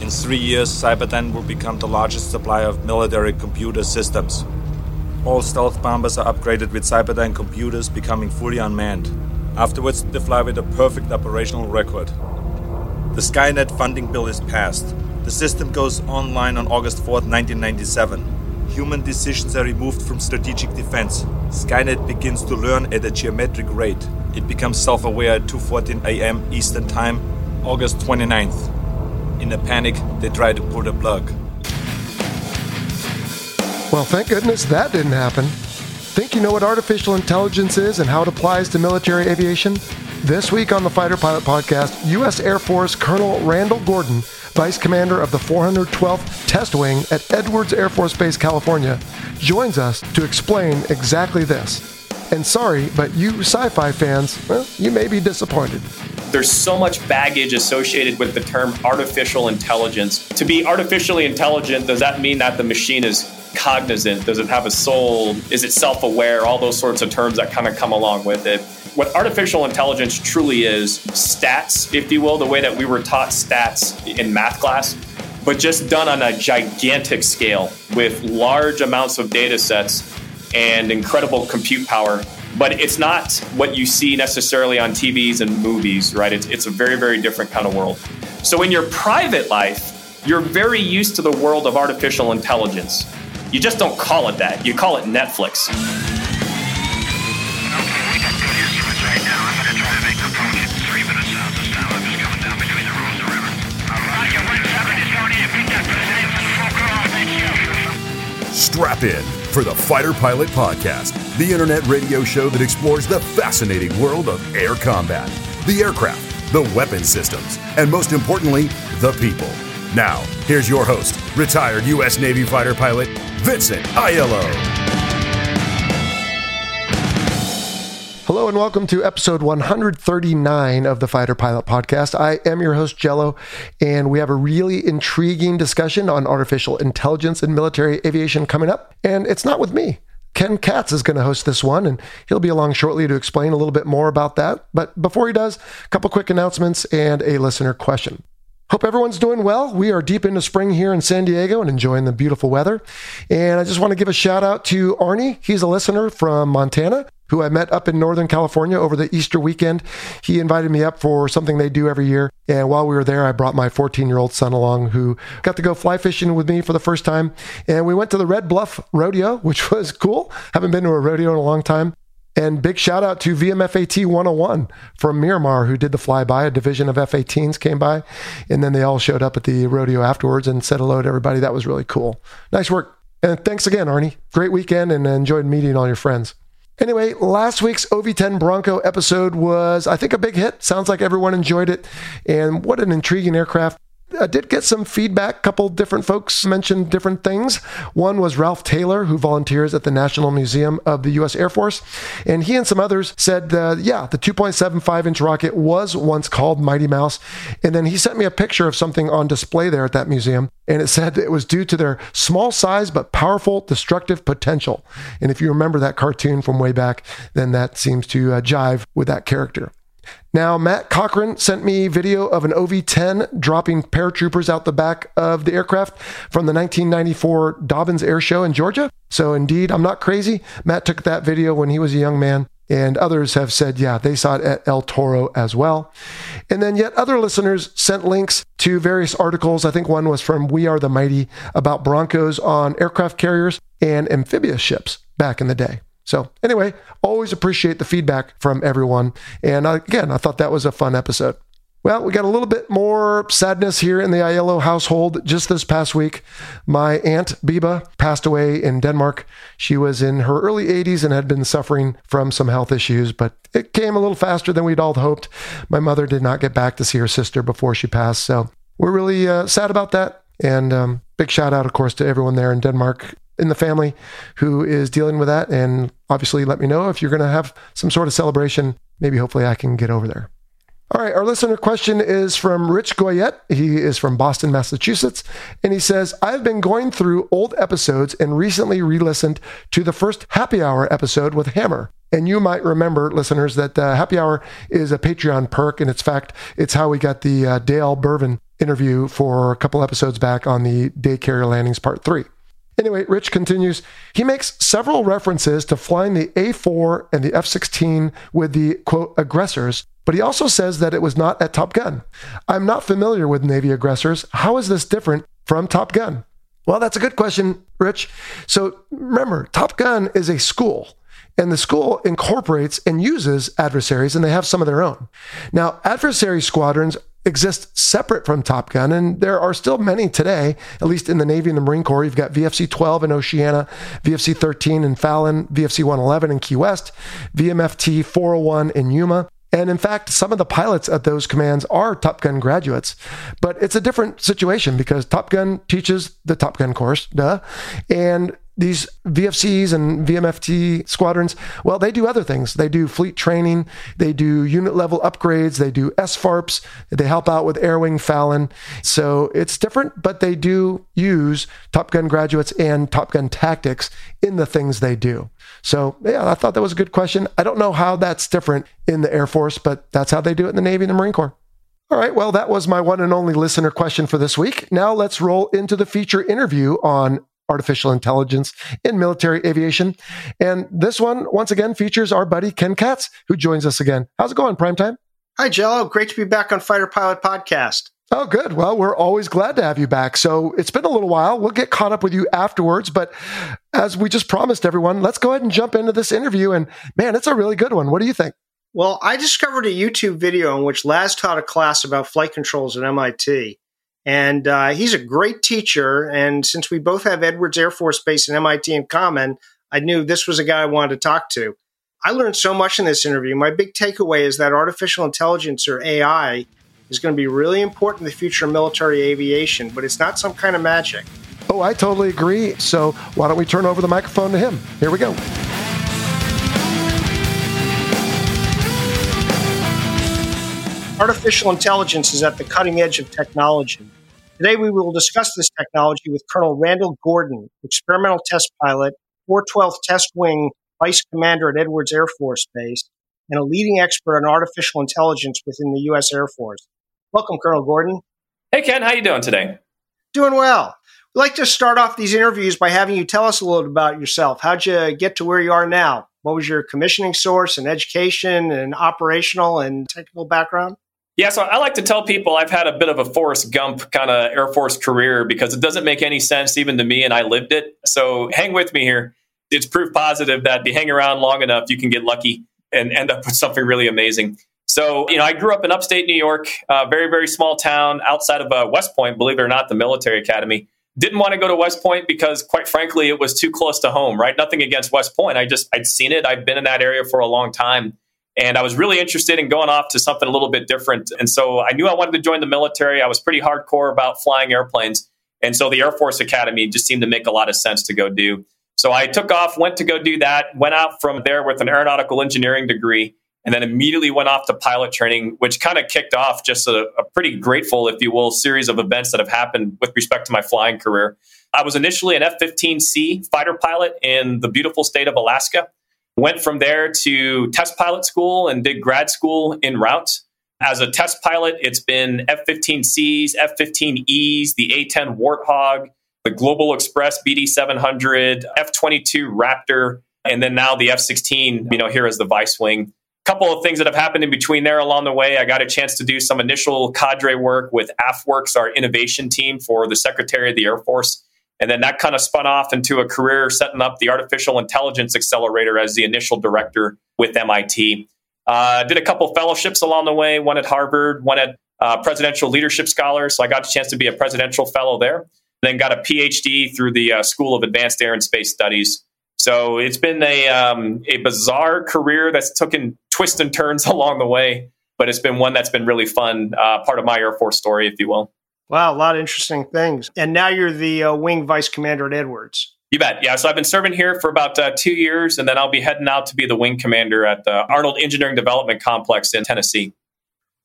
In three years, Cyberdyne will become the largest supplier of military computer systems. All stealth bombers are upgraded with Cyberdyne computers, becoming fully unmanned. Afterwards, they fly with a perfect operational record. The Skynet funding bill is passed. The system goes online on August 4, 1997. Human decisions are removed from strategic defense. Skynet begins to learn at a geometric rate. It becomes self-aware at 2:14 a.m. Eastern Time, August 29th. In a panic, they tried to pull the plug. Well, thank goodness that didn't happen. Think you know what artificial intelligence is and how it applies to military aviation? This week on the Fighter Pilot Podcast, U.S. Air Force Colonel Randall Gordon, Vice Commander of the 412th Test Wing at Edwards Air Force Base, California, joins us to explain exactly this. And sorry, but you sci fi fans, well, you may be disappointed. There's so much baggage associated with the term artificial intelligence. To be artificially intelligent, does that mean that the machine is cognizant? Does it have a soul? Is it self aware? All those sorts of terms that kind of come along with it. What artificial intelligence truly is stats, if you will, the way that we were taught stats in math class, but just done on a gigantic scale with large amounts of data sets and incredible compute power. But it's not what you see necessarily on TVs and movies, right? It's, it's a very, very different kind of world. So in your private life, you're very used to the world of artificial intelligence. You just don't call it that. You call it Netflix. Strap in for the Fighter Pilot Podcast, the internet radio show that explores the fascinating world of air combat, the aircraft, the weapon systems, and most importantly, the people. Now, here's your host, retired U.S. Navy fighter pilot, Vincent Aiello. Hello and welcome to episode 139 of the Fighter Pilot Podcast. I am your host, Jello, and we have a really intriguing discussion on artificial intelligence and military aviation coming up. And it's not with me. Ken Katz is going to host this one, and he'll be along shortly to explain a little bit more about that. But before he does, a couple quick announcements and a listener question. Hope everyone's doing well. We are deep into spring here in San Diego and enjoying the beautiful weather. And I just want to give a shout out to Arnie. He's a listener from Montana who I met up in Northern California over the Easter weekend. He invited me up for something they do every year. And while we were there, I brought my 14 year old son along who got to go fly fishing with me for the first time. And we went to the Red Bluff Rodeo, which was cool. Haven't been to a rodeo in a long time. And big shout out to VMFAT 101 from Miramar, who did the flyby. A division of F 18s came by, and then they all showed up at the rodeo afterwards and said hello to everybody. That was really cool. Nice work. And thanks again, Arnie. Great weekend and enjoyed meeting all your friends. Anyway, last week's OV10 Bronco episode was, I think, a big hit. Sounds like everyone enjoyed it. And what an intriguing aircraft. I did get some feedback. A couple different folks mentioned different things. One was Ralph Taylor, who volunteers at the National Museum of the U.S. Air Force. And he and some others said, uh, yeah, the 2.75 inch rocket was once called Mighty Mouse. And then he sent me a picture of something on display there at that museum. And it said it was due to their small size but powerful destructive potential. And if you remember that cartoon from way back, then that seems to uh, jive with that character. Now, Matt Cochran sent me video of an OV 10 dropping paratroopers out the back of the aircraft from the 1994 Dobbins Air Show in Georgia. So, indeed, I'm not crazy. Matt took that video when he was a young man. And others have said, yeah, they saw it at El Toro as well. And then yet other listeners sent links to various articles. I think one was from We Are the Mighty about Broncos on aircraft carriers and amphibious ships back in the day. So, anyway, always appreciate the feedback from everyone. And again, I thought that was a fun episode. Well, we got a little bit more sadness here in the Aiello household just this past week. My aunt Biba passed away in Denmark. She was in her early 80s and had been suffering from some health issues, but it came a little faster than we'd all hoped. My mother did not get back to see her sister before she passed, so we're really uh, sad about that. And um, big shout out, of course, to everyone there in Denmark in the family who is dealing with that. And obviously, let me know if you're going to have some sort of celebration. Maybe hopefully I can get over there. All right, our listener question is from Rich Goyette. He is from Boston, Massachusetts. And he says, I've been going through old episodes and recently re listened to the first happy hour episode with Hammer. And you might remember, listeners, that uh, Happy Hour is a Patreon perk. And it's fact, it's how we got the uh, Dale Burvin interview for a couple episodes back on the Day Landings Part 3. Anyway, Rich continues. He makes several references to flying the A 4 and the F 16 with the quote aggressors, but he also says that it was not at Top Gun. I'm not familiar with Navy aggressors. How is this different from Top Gun? Well, that's a good question, Rich. So remember, Top Gun is a school. And the school incorporates and uses adversaries, and they have some of their own. Now, adversary squadrons exist separate from Top Gun, and there are still many today, at least in the Navy and the Marine Corps. You've got VFC 12 in Oceana, VFC 13 in Fallon, VFC 111 in Key West, VMFT 401 in Yuma. And in fact, some of the pilots at those commands are Top Gun graduates. But it's a different situation because Top Gun teaches the Top Gun course, duh. And these VFCs and VMFT squadrons, well, they do other things. They do fleet training, they do unit level upgrades, they do SFARPs, they help out with Air Wing Fallon. So it's different, but they do use Top Gun graduates and Top Gun tactics in the things they do. So, yeah, I thought that was a good question. I don't know how that's different in the Air Force, but that's how they do it in the Navy and the Marine Corps. All right, well, that was my one and only listener question for this week. Now let's roll into the feature interview on artificial intelligence in military aviation. And this one, once again, features our buddy Ken Katz, who joins us again. How's it going, Primetime? Hi, Jello. Great to be back on Fighter Pilot Podcast. Oh, good. Well, we're always glad to have you back. So it's been a little while. We'll get caught up with you afterwards. But as we just promised everyone, let's go ahead and jump into this interview. And man, it's a really good one. What do you think? Well, I discovered a YouTube video in which Laz taught a class about flight controls at MIT. And uh, he's a great teacher. And since we both have Edwards Air Force Base and MIT in common, I knew this was a guy I wanted to talk to. I learned so much in this interview. My big takeaway is that artificial intelligence or AI is going to be really important in the future of military aviation, but it's not some kind of magic. Oh, I totally agree. So why don't we turn over the microphone to him? Here we go. Artificial intelligence is at the cutting edge of technology. Today, we will discuss this technology with Colonel Randall Gordon, experimental test pilot, 412th Test Wing Vice Commander at Edwards Air Force Base, and a leading expert on artificial intelligence within the U.S. Air Force. Welcome, Colonel Gordon. Hey, Ken. How you doing today? Doing well. We'd like to start off these interviews by having you tell us a little about yourself. How'd you get to where you are now? What was your commissioning source and education and operational and technical background? Yeah, so I like to tell people I've had a bit of a Forrest Gump kind of Air Force career because it doesn't make any sense even to me, and I lived it. So hang with me here. It's proof positive that if you hang around long enough, you can get lucky and end up with something really amazing. So, you know, I grew up in upstate New York, very, very small town outside of uh, West Point, believe it or not, the military academy. Didn't want to go to West Point because, quite frankly, it was too close to home, right? Nothing against West Point. I just, I'd seen it. I'd been in that area for a long time. And I was really interested in going off to something a little bit different. And so I knew I wanted to join the military. I was pretty hardcore about flying airplanes. And so the Air Force Academy just seemed to make a lot of sense to go do. So I took off, went to go do that, went out from there with an aeronautical engineering degree, and then immediately went off to pilot training, which kind of kicked off just a, a pretty grateful, if you will, series of events that have happened with respect to my flying career. I was initially an F 15C fighter pilot in the beautiful state of Alaska. Went from there to test pilot school and did grad school en route. As a test pilot, it's been F 15Cs, F 15Es, the A 10 Warthog, the Global Express BD 700, F 22 Raptor, and then now the F 16, you know, here is the Vice Wing. A Couple of things that have happened in between there along the way. I got a chance to do some initial cadre work with AFWERX, our innovation team for the Secretary of the Air Force. And then that kind of spun off into a career setting up the Artificial Intelligence Accelerator as the initial director with MIT. Uh, did a couple fellowships along the way, one at Harvard, one at uh, Presidential Leadership Scholar. So I got a chance to be a presidential fellow there. Then got a PhD through the uh, School of Advanced Air and Space Studies. So it's been a, um, a bizarre career that's taken twists and turns along the way, but it's been one that's been really fun, uh, part of my Air Force story, if you will. Wow, a lot of interesting things. And now you're the uh, wing vice commander at Edwards. You bet. Yeah. So I've been serving here for about uh, two years, and then I'll be heading out to be the wing commander at the Arnold Engineering Development Complex in Tennessee.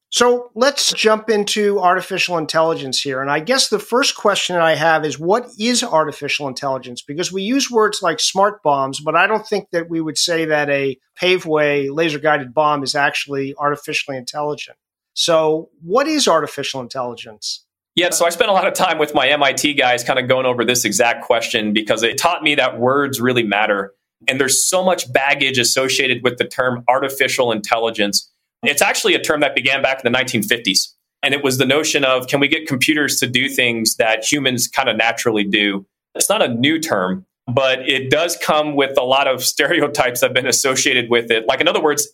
So let's jump into artificial intelligence here. And I guess the first question I have is what is artificial intelligence? Because we use words like smart bombs, but I don't think that we would say that a paveway laser guided bomb is actually artificially intelligent. So, what is artificial intelligence? Yeah, so I spent a lot of time with my MIT guys kind of going over this exact question because it taught me that words really matter. And there's so much baggage associated with the term artificial intelligence it's actually a term that began back in the 1950s. And it was the notion of can we get computers to do things that humans kind of naturally do? It's not a new term, but it does come with a lot of stereotypes that have been associated with it. Like, in other words,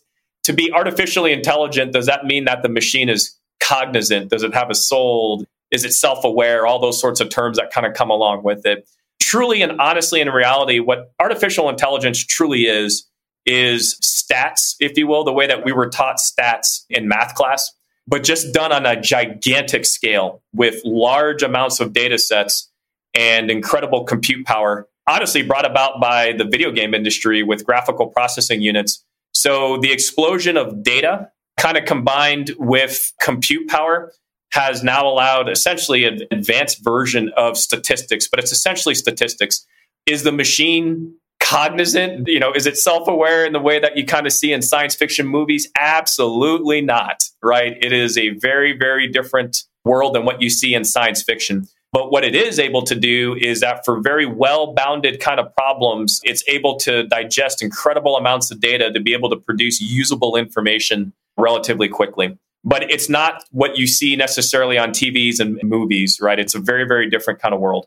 to be artificially intelligent, does that mean that the machine is cognizant? Does it have a soul? Is it self aware? All those sorts of terms that kind of come along with it. Truly and honestly, in reality, what artificial intelligence truly is, is stats, if you will, the way that we were taught stats in math class, but just done on a gigantic scale with large amounts of data sets and incredible compute power. Honestly, brought about by the video game industry with graphical processing units. So the explosion of data kind of combined with compute power has now allowed essentially an advanced version of statistics, but it's essentially statistics. Is the machine cognizant? You know, is it self aware in the way that you kind of see in science fiction movies? Absolutely not, right? It is a very, very different world than what you see in science fiction. But what it is able to do is that for very well bounded kind of problems, it's able to digest incredible amounts of data to be able to produce usable information relatively quickly. But it's not what you see necessarily on TVs and movies, right? It's a very, very different kind of world.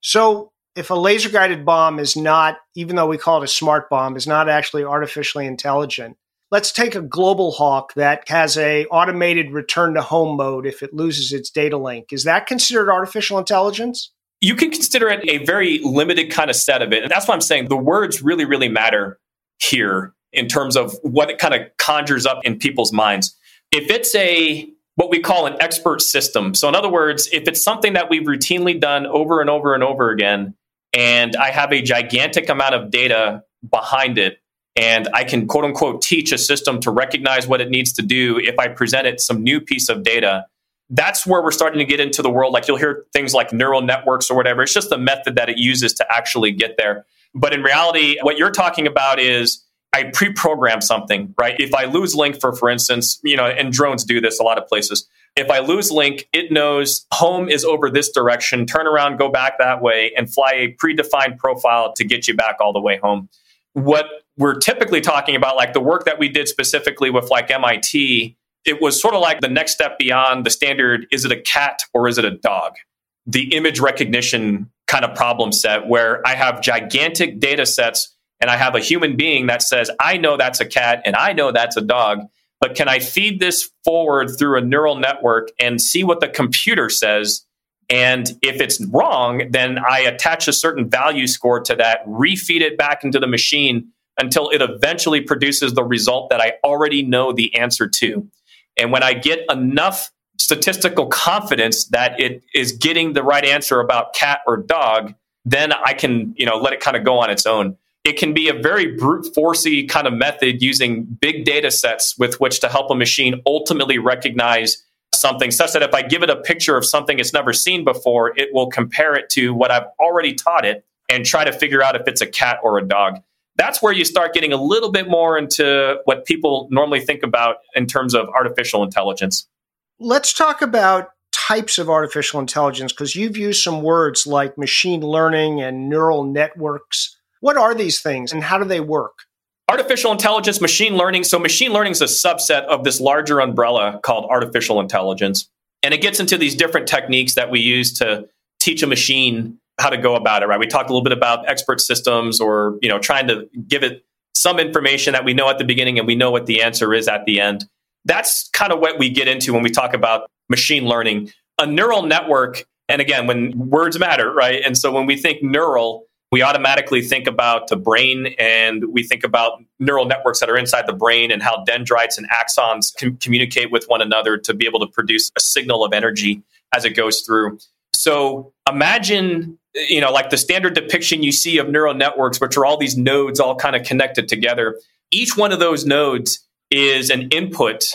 So if a laser guided bomb is not, even though we call it a smart bomb, is not actually artificially intelligent, let's take a global hawk that has a automated return to home mode if it loses its data link. Is that considered artificial intelligence? You can consider it a very limited kind of set of it. And that's why I'm saying the words really, really matter here in terms of what it kind of conjures up in people's minds. If it's a what we call an expert system. So, in other words, if it's something that we've routinely done over and over and over again, and I have a gigantic amount of data behind it. And I can quote unquote teach a system to recognize what it needs to do if I present it some new piece of data. That's where we're starting to get into the world. Like you'll hear things like neural networks or whatever. It's just the method that it uses to actually get there. But in reality, what you're talking about is I pre-program something, right? If I lose link for, for instance, you know, and drones do this a lot of places. If I lose link, it knows home is over this direction, turn around, go back that way, and fly a predefined profile to get you back all the way home. What we're typically talking about, like the work that we did specifically with like MIT, it was sort of like the next step beyond the standard is it a cat or is it a dog? The image recognition kind of problem set where I have gigantic data sets and I have a human being that says, I know that's a cat and I know that's a dog, but can I feed this forward through a neural network and see what the computer says? And if it's wrong, then I attach a certain value score to that, refeed it back into the machine until it eventually produces the result that I already know the answer to. And when I get enough statistical confidence that it is getting the right answer about cat or dog, then I can, you know, let it kind of go on its own it can be a very brute forcey kind of method using big data sets with which to help a machine ultimately recognize something such that if I give it a picture of something it's never seen before, it will compare it to what I've already taught it and try to figure out if it's a cat or a dog. That's where you start getting a little bit more into what people normally think about in terms of artificial intelligence. Let's talk about types of artificial intelligence because you've used some words like machine learning and neural networks. What are these things and how do they work? Artificial intelligence, machine learning. So, machine learning is a subset of this larger umbrella called artificial intelligence. And it gets into these different techniques that we use to teach a machine how to go about it, right? We talked a little bit about expert systems or, you know, trying to give it some information that we know at the beginning and we know what the answer is at the end. That's kind of what we get into when we talk about machine learning. A neural network, and again, when words matter, right? And so when we think neural, we automatically think about the brain and we think about neural networks that are inside the brain and how dendrites and axons can communicate with one another to be able to produce a signal of energy. as it goes through. So imagine, you know, like the standard depiction you see of neural networks, which are all these nodes all kind of connected together. Each one of those nodes is an input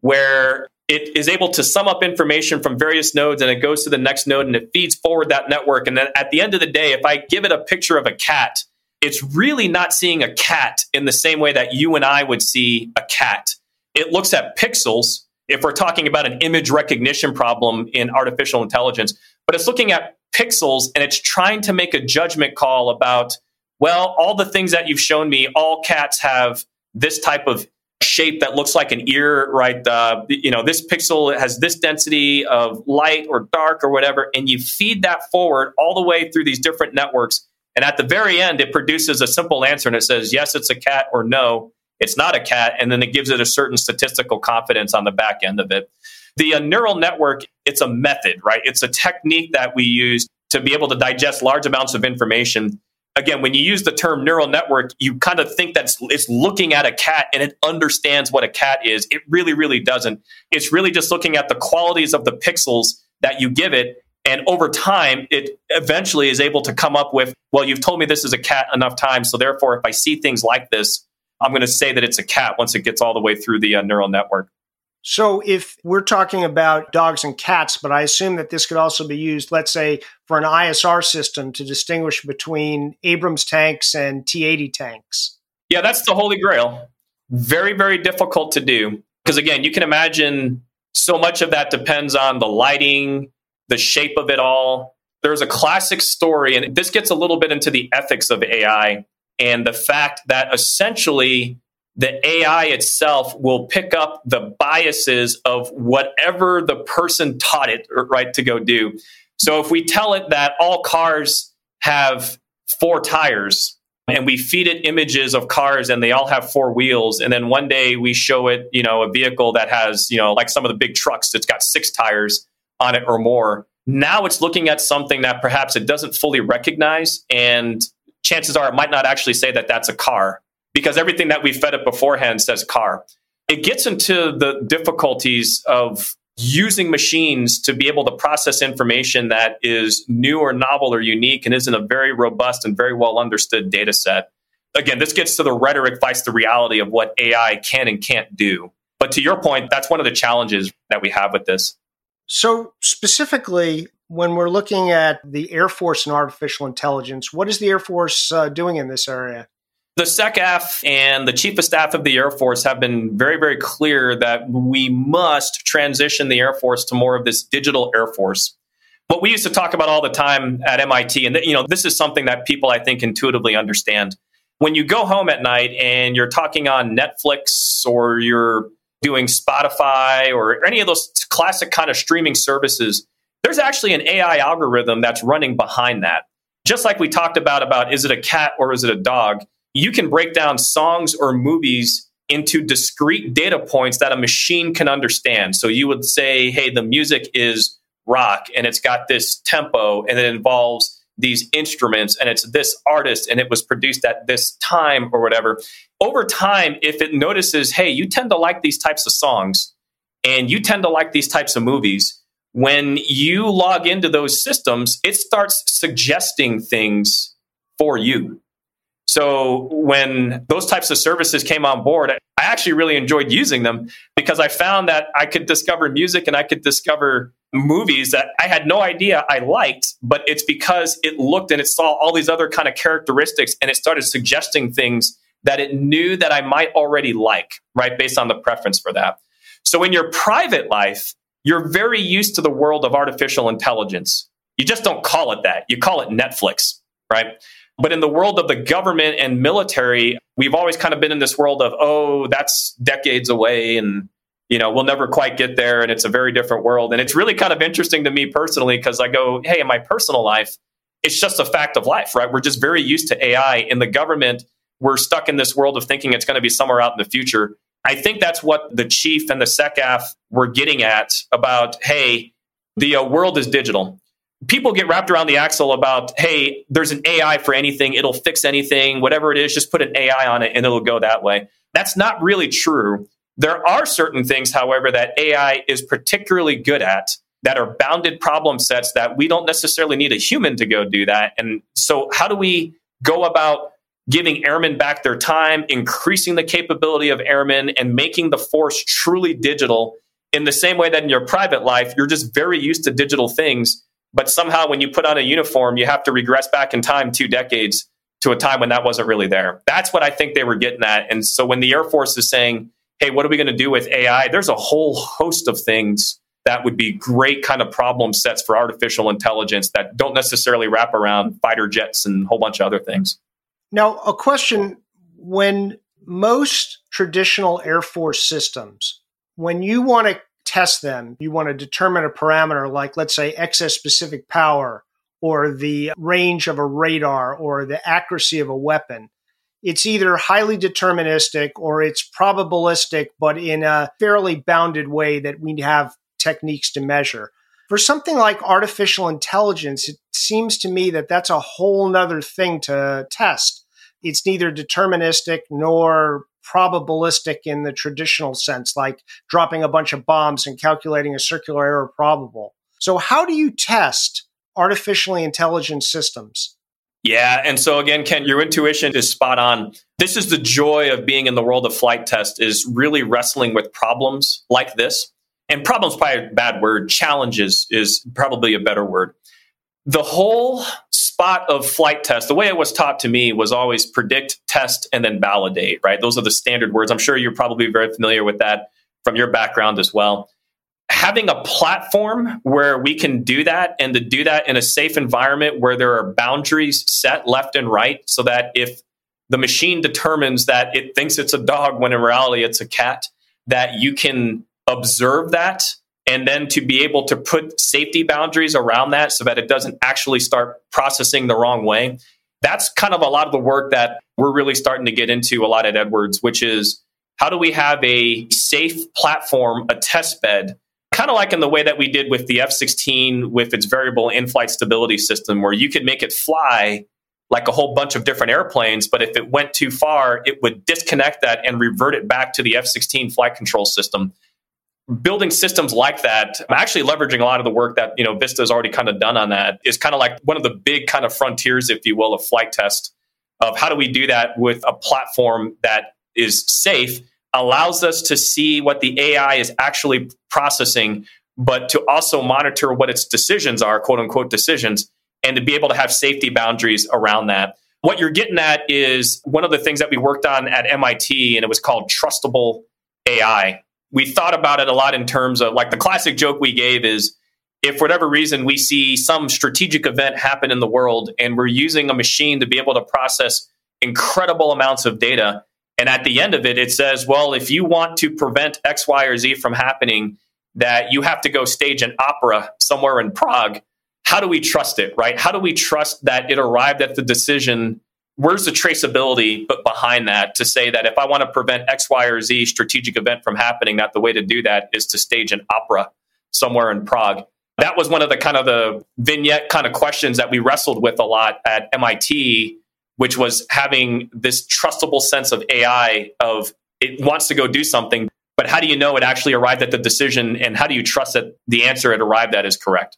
where it is able to sum up information from various nodes and it goes to the next node and it feeds forward that network. And then at the end of the day, if I give it a picture of a cat, it's really not seeing a cat in the same way that you and I would see a cat. It looks at pixels if we're talking about an image recognition problem in artificial intelligence, but it's looking at pixels and it's trying to make a judgment call about, well, all the things that you've shown me, all cats have this type of shape that looks like an ear, right? Uh, you know, this pixel has this density of light or dark or whatever, and you feed that forward all the way through these different networks. And at the very end, it produces a simple answer and it says, yes, it's a cat or no, it's not a cat. And then it gives it a certain statistical confidence on the back end of it. The uh, neural network, it's a method, right? It's a technique that we use to be able to digest large amounts of information. Again, when you use the term neural network, you kind of think that it's looking at a cat and it understands what a cat is. It really, really doesn't. It's really just looking at the qualities of the pixels that you give it. And over time, it eventually is able to come up with, well, you've told me this is a cat enough times. So therefore, if I see things like this, I'm going to say that it's a cat once it gets all the way through the uh, neural network. So, if we're talking about dogs and cats, but I assume that this could also be used, let's say, for an ISR system to distinguish between Abrams tanks and T 80 tanks. Yeah, that's the holy grail. Very, very difficult to do. Because again, you can imagine so much of that depends on the lighting, the shape of it all. There's a classic story, and this gets a little bit into the ethics of AI and the fact that essentially the AI itself will pick up the biases of whatever the person taught it right to go do. So if we tell it that all cars have four tires and we feed it images of cars and they all have four wheels and then one day we show it, you know, a vehicle that has, you know, like some of the big trucks that's got six tires on it or more. Now it's looking at something that perhaps it doesn't fully recognize and chances are it might not actually say that that's a car because everything that we fed it beforehand says car. It gets into the difficulties of using machines to be able to process information that is new or novel or unique and isn't a very robust and very well understood data set. Again, this gets to the rhetoric fights the reality of what AI can and can't do. But to your point, that's one of the challenges that we have with this. So, specifically, when we're looking at the Air Force and artificial intelligence, what is the Air Force uh, doing in this area? The SecAF and the Chief of Staff of the Air Force have been very, very clear that we must transition the Air Force to more of this digital Air Force. What we used to talk about all the time at MIT, and you know, this is something that people I think intuitively understand. When you go home at night and you're talking on Netflix or you're doing Spotify or any of those classic kind of streaming services, there's actually an AI algorithm that's running behind that. Just like we talked about about is it a cat or is it a dog? You can break down songs or movies into discrete data points that a machine can understand. So you would say, hey, the music is rock and it's got this tempo and it involves these instruments and it's this artist and it was produced at this time or whatever. Over time, if it notices, hey, you tend to like these types of songs and you tend to like these types of movies, when you log into those systems, it starts suggesting things for you. So when those types of services came on board, I actually really enjoyed using them because I found that I could discover music and I could discover movies that I had no idea I liked, but it's because it looked and it saw all these other kind of characteristics and it started suggesting things that it knew that I might already like, right? Based on the preference for that. So in your private life, you're very used to the world of artificial intelligence. You just don't call it that. You call it Netflix, right? But in the world of the government and military, we've always kind of been in this world of, oh, that's decades away and you know, we'll never quite get there and it's a very different world. And it's really kind of interesting to me personally because I go, hey, in my personal life, it's just a fact of life, right? We're just very used to AI. In the government, we're stuck in this world of thinking it's going to be somewhere out in the future. I think that's what the chief and the SecAF were getting at about, hey, the uh, world is digital. People get wrapped around the axle about, hey, there's an AI for anything, it'll fix anything, whatever it is, just put an AI on it and it'll go that way. That's not really true. There are certain things, however, that AI is particularly good at. that are bounded problem sets that we don't necessarily need a human to go do that. And so, how do we go about giving airmen back their time, increasing the capability of airmen, and making the force truly digital in the same way that in your private life, you're just very used to digital things. But somehow, when you put on a uniform, you have to regress back in time two decades to a time when that wasn't really there. That's what I think they were getting at. And so, when the Air Force is saying, hey, what are we going to do with AI? There's a whole host of things that would be great kind of problem sets for artificial intelligence that don't necessarily wrap around fighter jets and a whole bunch of other things. Now, a question when most traditional Air Force systems, when you want to test them, you want to determine a parameter like, let's say, excess specific power or the range of a radar or the accuracy of a weapon. It's either highly deterministic or it's probabilistic, but in a fairly bounded way that we have techniques to measure. For something like artificial intelligence, it seems to me that that's a whole nother thing to test it's neither deterministic nor probabilistic in the traditional sense, like dropping a bunch of bombs and calculating a circular error probable. So, how do you test artificially intelligent systems? Yeah, and so again, Ken, your intuition is spot on. This is the joy of being in the world of flight test is really wrestling with problems like this. And problems probably a bad word. Challenges is probably a better word. The whole spot of flight test, the way it was taught to me was always predict, test, and then validate, right? Those are the standard words. I'm sure you're probably very familiar with that from your background as well. Having a platform where we can do that and to do that in a safe environment where there are boundaries set left and right so that if the machine determines that it thinks it's a dog when in reality it's a cat, that you can observe that and then to be able to put safety boundaries around that so that it doesn't actually start processing the wrong way. That's kind of a lot of the work that we're really starting to get into a lot at Edwards, which is how do we have a safe platform, a test bed, kind of like in the way that we did with the F 16 with its variable in flight stability system, where you could make it fly like a whole bunch of different airplanes, but if it went too far, it would disconnect that and revert it back to the F 16 flight control system building systems like that actually leveraging a lot of the work that you know vista has already kind of done on that is kind of like one of the big kind of frontiers if you will of flight test of how do we do that with a platform that is safe allows us to see what the ai is actually processing but to also monitor what its decisions are quote unquote decisions and to be able to have safety boundaries around that. What you're getting at is one of the things that we worked on at mit and it was called trustable ai we thought about it a lot in terms of like the classic joke we gave is if for whatever reason we see some strategic event happen in the world and we're using a machine to be able to process incredible amounts of data and at the end of it it says well if you want to prevent x y or z from happening that you have to go stage an opera somewhere in prague how do we trust it right? How do we trust that it arrived at the decision where's the traceability but behind that to say that if I want to prevent X, Y, or Z strategic event from happening, that the way to do that is to stage an opera somewhere in Prague. That was one of the kind of the vignette kind of questions that we wrestled with a lot at MIT, which was having this trustable sense of AI of it wants to go do something, but how do you know it actually arrived at the decision and how do you trust that the answer it arrived at is correct?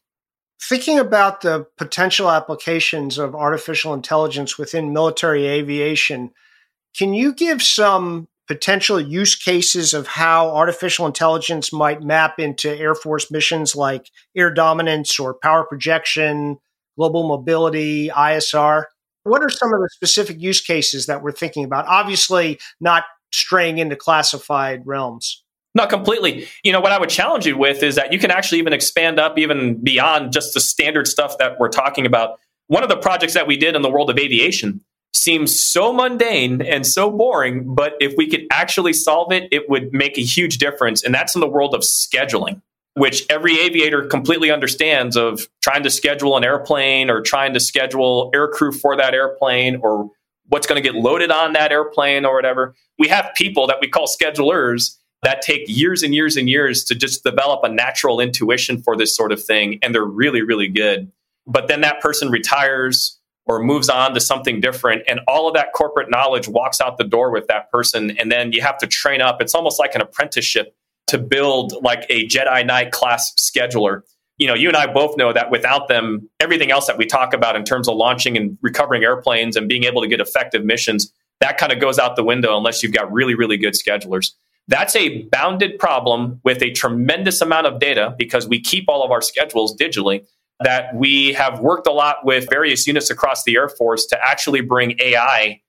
Thinking about the potential applications of artificial intelligence within military aviation, can you give some potential use cases of how artificial intelligence might map into Air Force missions like air dominance or power projection, global mobility, ISR? What are some of the specific use cases that we're thinking about? Obviously, not straying into classified realms. Not completely. You know, what I would challenge you with is that you can actually even expand up even beyond just the standard stuff that we're talking about. One of the projects that we did in the world of aviation seems so mundane and so boring, but if we could actually solve it, it would make a huge difference. And that's in the world of scheduling, which every aviator completely understands of trying to schedule an airplane or trying to schedule aircrew for that airplane or what's going to get loaded on that airplane or whatever. We have people that we call schedulers that take years and years and years to just develop a natural intuition for this sort of thing. And they're really, really good. But then that person retires or moves on to something different. And all of that corporate knowledge walks out the door with that person. And then you have to train up. It's almost like an apprenticeship to build like a Jedi Knight class scheduler you know, you and I both know that without them, everything else that we talk about in terms of launching and recovering airplanes and being able to get effective missions, that kind of goes out the window unless you've got really, really good schedulers. That's a bounded problem with a tremendous amount of data because we keep all of our schedules digitally. That we have worked a lot with various units across the Air Force to actually bring AI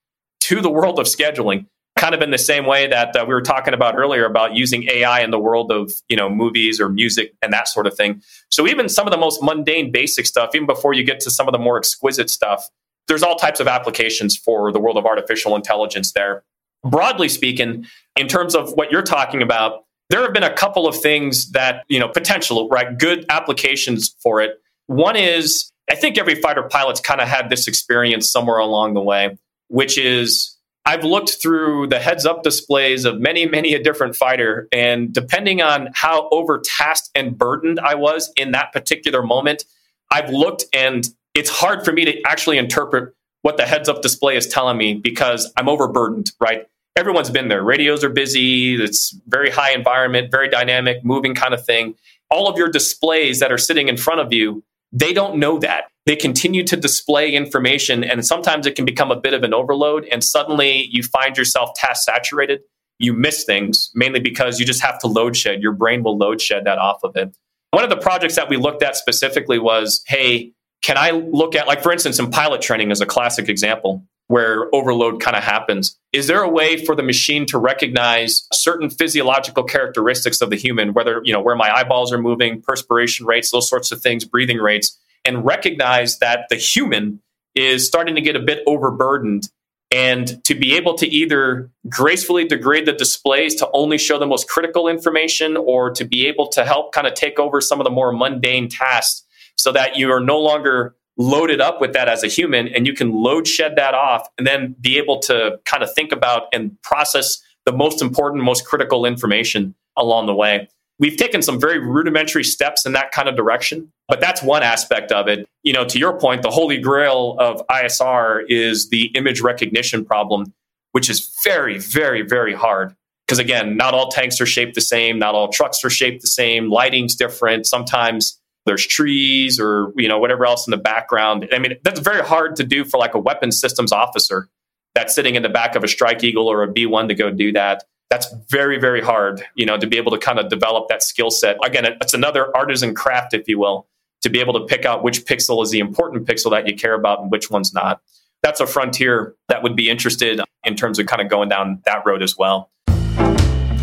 to the world of scheduling kind of in the same way that uh, we were talking about earlier about using AI in the world of you know movies or music and that sort of thing. So even some of the most mundane, basic stuff, even before you get to some of the more exquisite stuff, there's all types of applications for the world of artificial intelligence there. Broadly speaking, in terms of what you're talking about, there have been a couple of things that you know potential right good applications for it. One is I think every fighter pilot's kind of had this experience somewhere along the way, which is I've looked through the heads up displays of many, many a different fighter, and depending on how overtasked and burdened I was in that particular moment, I've looked and it's hard for me to actually interpret what the heads up display is telling me because I'm overburdened, right? Everyone's been there. Radios are busy. It's very high environment, very dynamic, moving kind of thing. All of your displays that are sitting in front of you, they don't know that they continue to display information and sometimes it can become a bit of an overload and suddenly you find yourself task saturated you miss things mainly because you just have to load shed your brain will load shed that off of it one of the projects that we looked at specifically was hey can i look at like for instance in pilot training is a classic example where overload kind of happens. Is there a way for the machine to recognize certain physiological characteristics of the human whether you know where my eyeballs are moving perspiration rates those sorts of things breathing rates and recognize that the human is starting to get a bit overburdened? And to be able to either gracefully degrade the displays to only show the most critical information or to be able to help kind of take over some of the more mundane tasks so that you are no longer loaded up with that as a human and you can load shed that off and then be able to kind of think about and process the most important most critical information along the way We've taken some very rudimentary steps in that kind of direction, but that's one aspect of it. You know, to your point, the holy grail of ISR is the image recognition problem, which is very, very, very hard. Because again, not all tanks are shaped the same, not all trucks are shaped the same, lighting's different. Sometimes there's trees or you know whatever else in the background. I mean, that's very hard to do for like a weapons systems officer that's sitting in the back of a Strike Eagle or a B1 to go do that. That's very very hard you know to be able to kind of develop that skill set. Again it's another artisan craft if you will to be able to pick out which pixel is the important pixel that you care about and which one's not. That's a frontier that would be interested in terms of kind of going down that road as well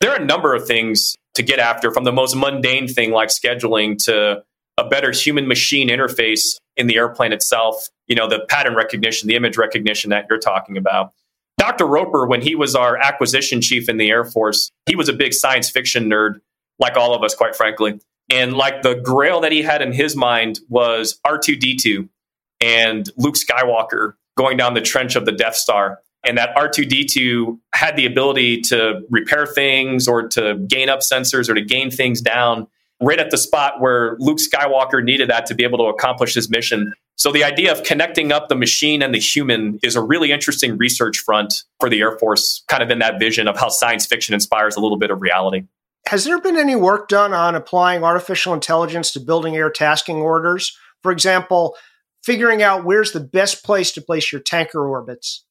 There are a number of things to get after from the most mundane thing like scheduling to a better human machine interface in the airplane itself, you know, the pattern recognition, the image recognition that you're talking about. Dr. Roper, when he was our acquisition chief in the Air Force, he was a big science fiction nerd, like all of us, quite frankly. And like the grail that he had in his mind was R2D2 and Luke Skywalker going down the trench of the Death Star and that R2D2 had the ability to repair things or to gain up sensors or to gain things down right at the spot where Luke Skywalker needed that to be able to accomplish his mission. So the idea of connecting up the machine and the human is a really interesting research front for the Air Force, kind of in that vision of how science fiction inspires a little bit of reality. Has there been any work done on applying artificial intelligence to building air tasking orders? For example, figuring out where's the best place to place your tanker orbits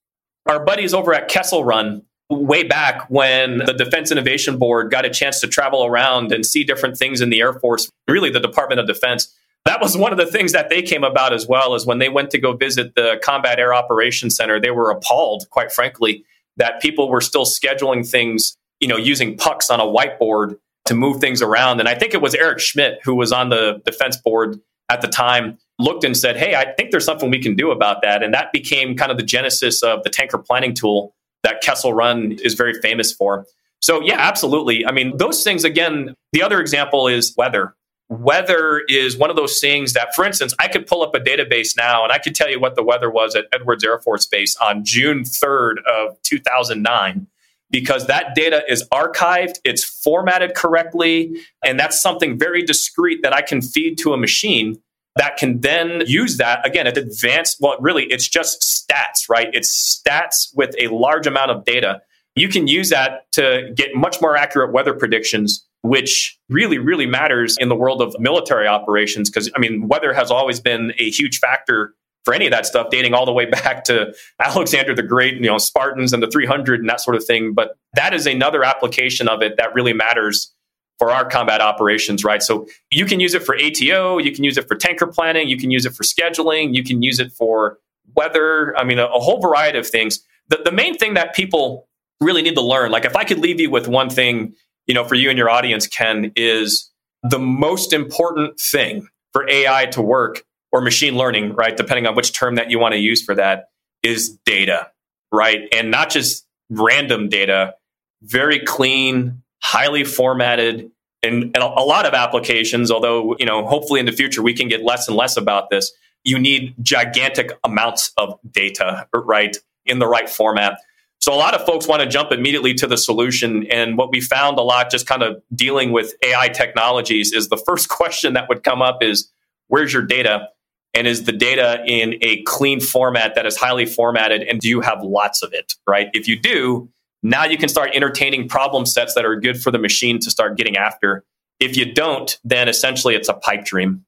our buddies over at Kessel Run way back when the Defense Innovation Board got a chance to travel around and see different things in the Air Force, really the Department of Defense. That was one of the things that they came about as well as when they went to go visit the Combat Air Operations Center, they were appalled, quite frankly, that people were still scheduling things, you know, using pucks on a whiteboard to move things around. And I think it was Eric Schmidt who was on the defense board at the time looked and said, Hey, I think there's something we can do about that. And that became kind of the genesis of the tanker planning tool that Kessel Run is very famous for. So, yeah, absolutely. I mean, those things, again, the other example is weather. Weather is one of those things that, for instance, I could pull up a database now and I could tell you what the weather was at Edwards Air Force Base on June 3rd of 2009 because that data is archived, it's formatted correctly, and that's something very discrete that I can feed to a machine that can then use that again at advanced well really it's just stats right? It's stats with a large amount of data. You can use that to get much more accurate weather predictions which really really matters in the world of military operations because i mean weather has always been a huge factor for any of that stuff dating all the way back to alexander the great you know spartans and the 300 and that sort of thing but that is another application of it that really matters for our combat operations, right? So you can use it for ATO, you can use it for tanker planning, you can use it for scheduling, you can use it for weather. I mean, a, a whole variety of things. The, the main thing that people really need to learn, like if I could leave you with one thing, you know, for you and your audience, Ken, is the most important thing for AI to work or machine learning, right? Depending on which term that you want to use for that, is data, right? And not just random data, very clean, highly formatted, and, and a lot of applications, although, you know, hopefully in the future we can get less and less about this, you need gigantic amounts of data, right, in the right format. So a lot of folks want to jump immediately to the solution. And what we found a lot just kind of dealing with AI technologies is the first question that would come up is where's your data? And is the data in a clean format that is highly formatted? And do you have lots of it? Right? If you do, now you can start entertaining problem sets that are good for the machine to start getting after. If you don't, then essentially it's a pipe dream.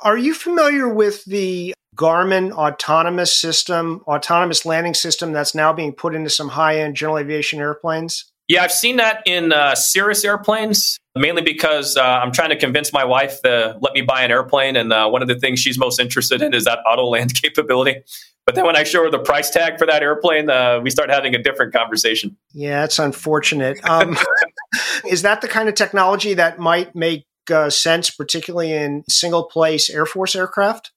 Are you familiar with the Garmin autonomous system, autonomous landing system that's now being put into some high end general aviation airplanes? Yeah, I've seen that in uh, Cirrus airplanes, mainly because uh, I'm trying to convince my wife to let me buy an airplane. And uh, one of the things she's most interested in is that auto land capability. But then when I show her the price tag for that airplane, uh, we start having a different conversation. Yeah, that's unfortunate. Um, is that the kind of technology that might make uh, sense, particularly in single place Air Force aircraft?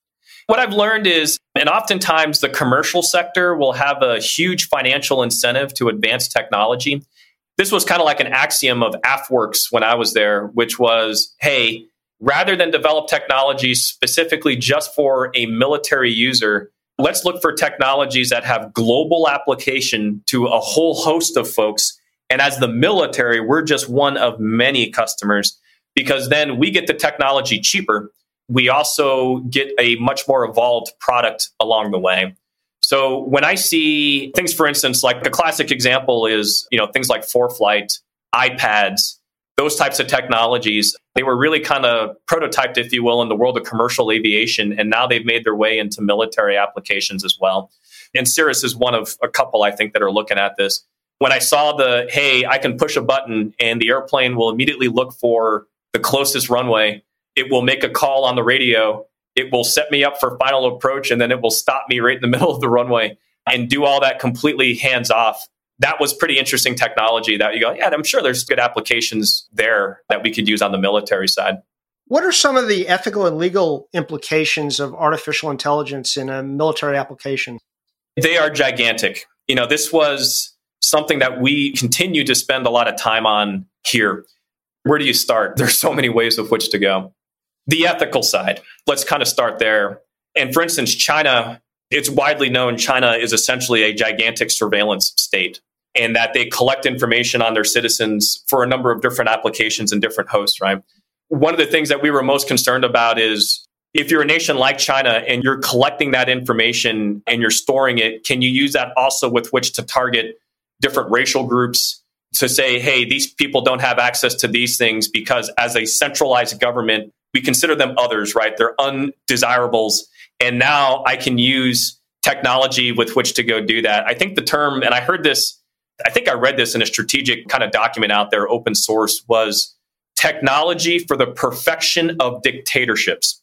What I've learned is, and oftentimes the commercial sector will have a huge financial incentive to advance technology. This was kind of like an axiom of AFWERX when I was there, which was hey, rather than develop technology specifically just for a military user, let's look for technologies that have global application to a whole host of folks. And as the military, we're just one of many customers because then we get the technology cheaper. We also get a much more evolved product along the way. So when I see things, for instance, like the classic example is, you know, things like ForeFlight, iPads, those types of technologies, they were really kind of prototyped, if you will, in the world of commercial aviation. And now they've made their way into military applications as well. And Cirrus is one of a couple, I think, that are looking at this. When I saw the, hey, I can push a button and the airplane will immediately look for the closest runway, it will make a call on the radio, it will set me up for final approach, and then it will stop me right in the middle of the runway and do all that completely hands off that was pretty interesting technology that you go, yeah, I'm sure there's good applications there that we could use on the military side. What are some of the ethical and legal implications of artificial intelligence in a military application? They are gigantic. You know, this was something that we continue to spend a lot of time on here. Where do you start? There's so many ways of which to go. The ethical side, let's kind of start there. And for instance, China it's widely known China is essentially a gigantic surveillance state and that they collect information on their citizens for a number of different applications and different hosts, right? One of the things that we were most concerned about is if you're a nation like China and you're collecting that information and you're storing it, can you use that also with which to target different racial groups to say, hey, these people don't have access to these things because as a centralized government, we consider them others, right? They're undesirables and now I can use technology with which to go do that. I think the term, and I heard this I think I read this in a strategic kind of document out there, open source, was technology for the perfection of dictatorships.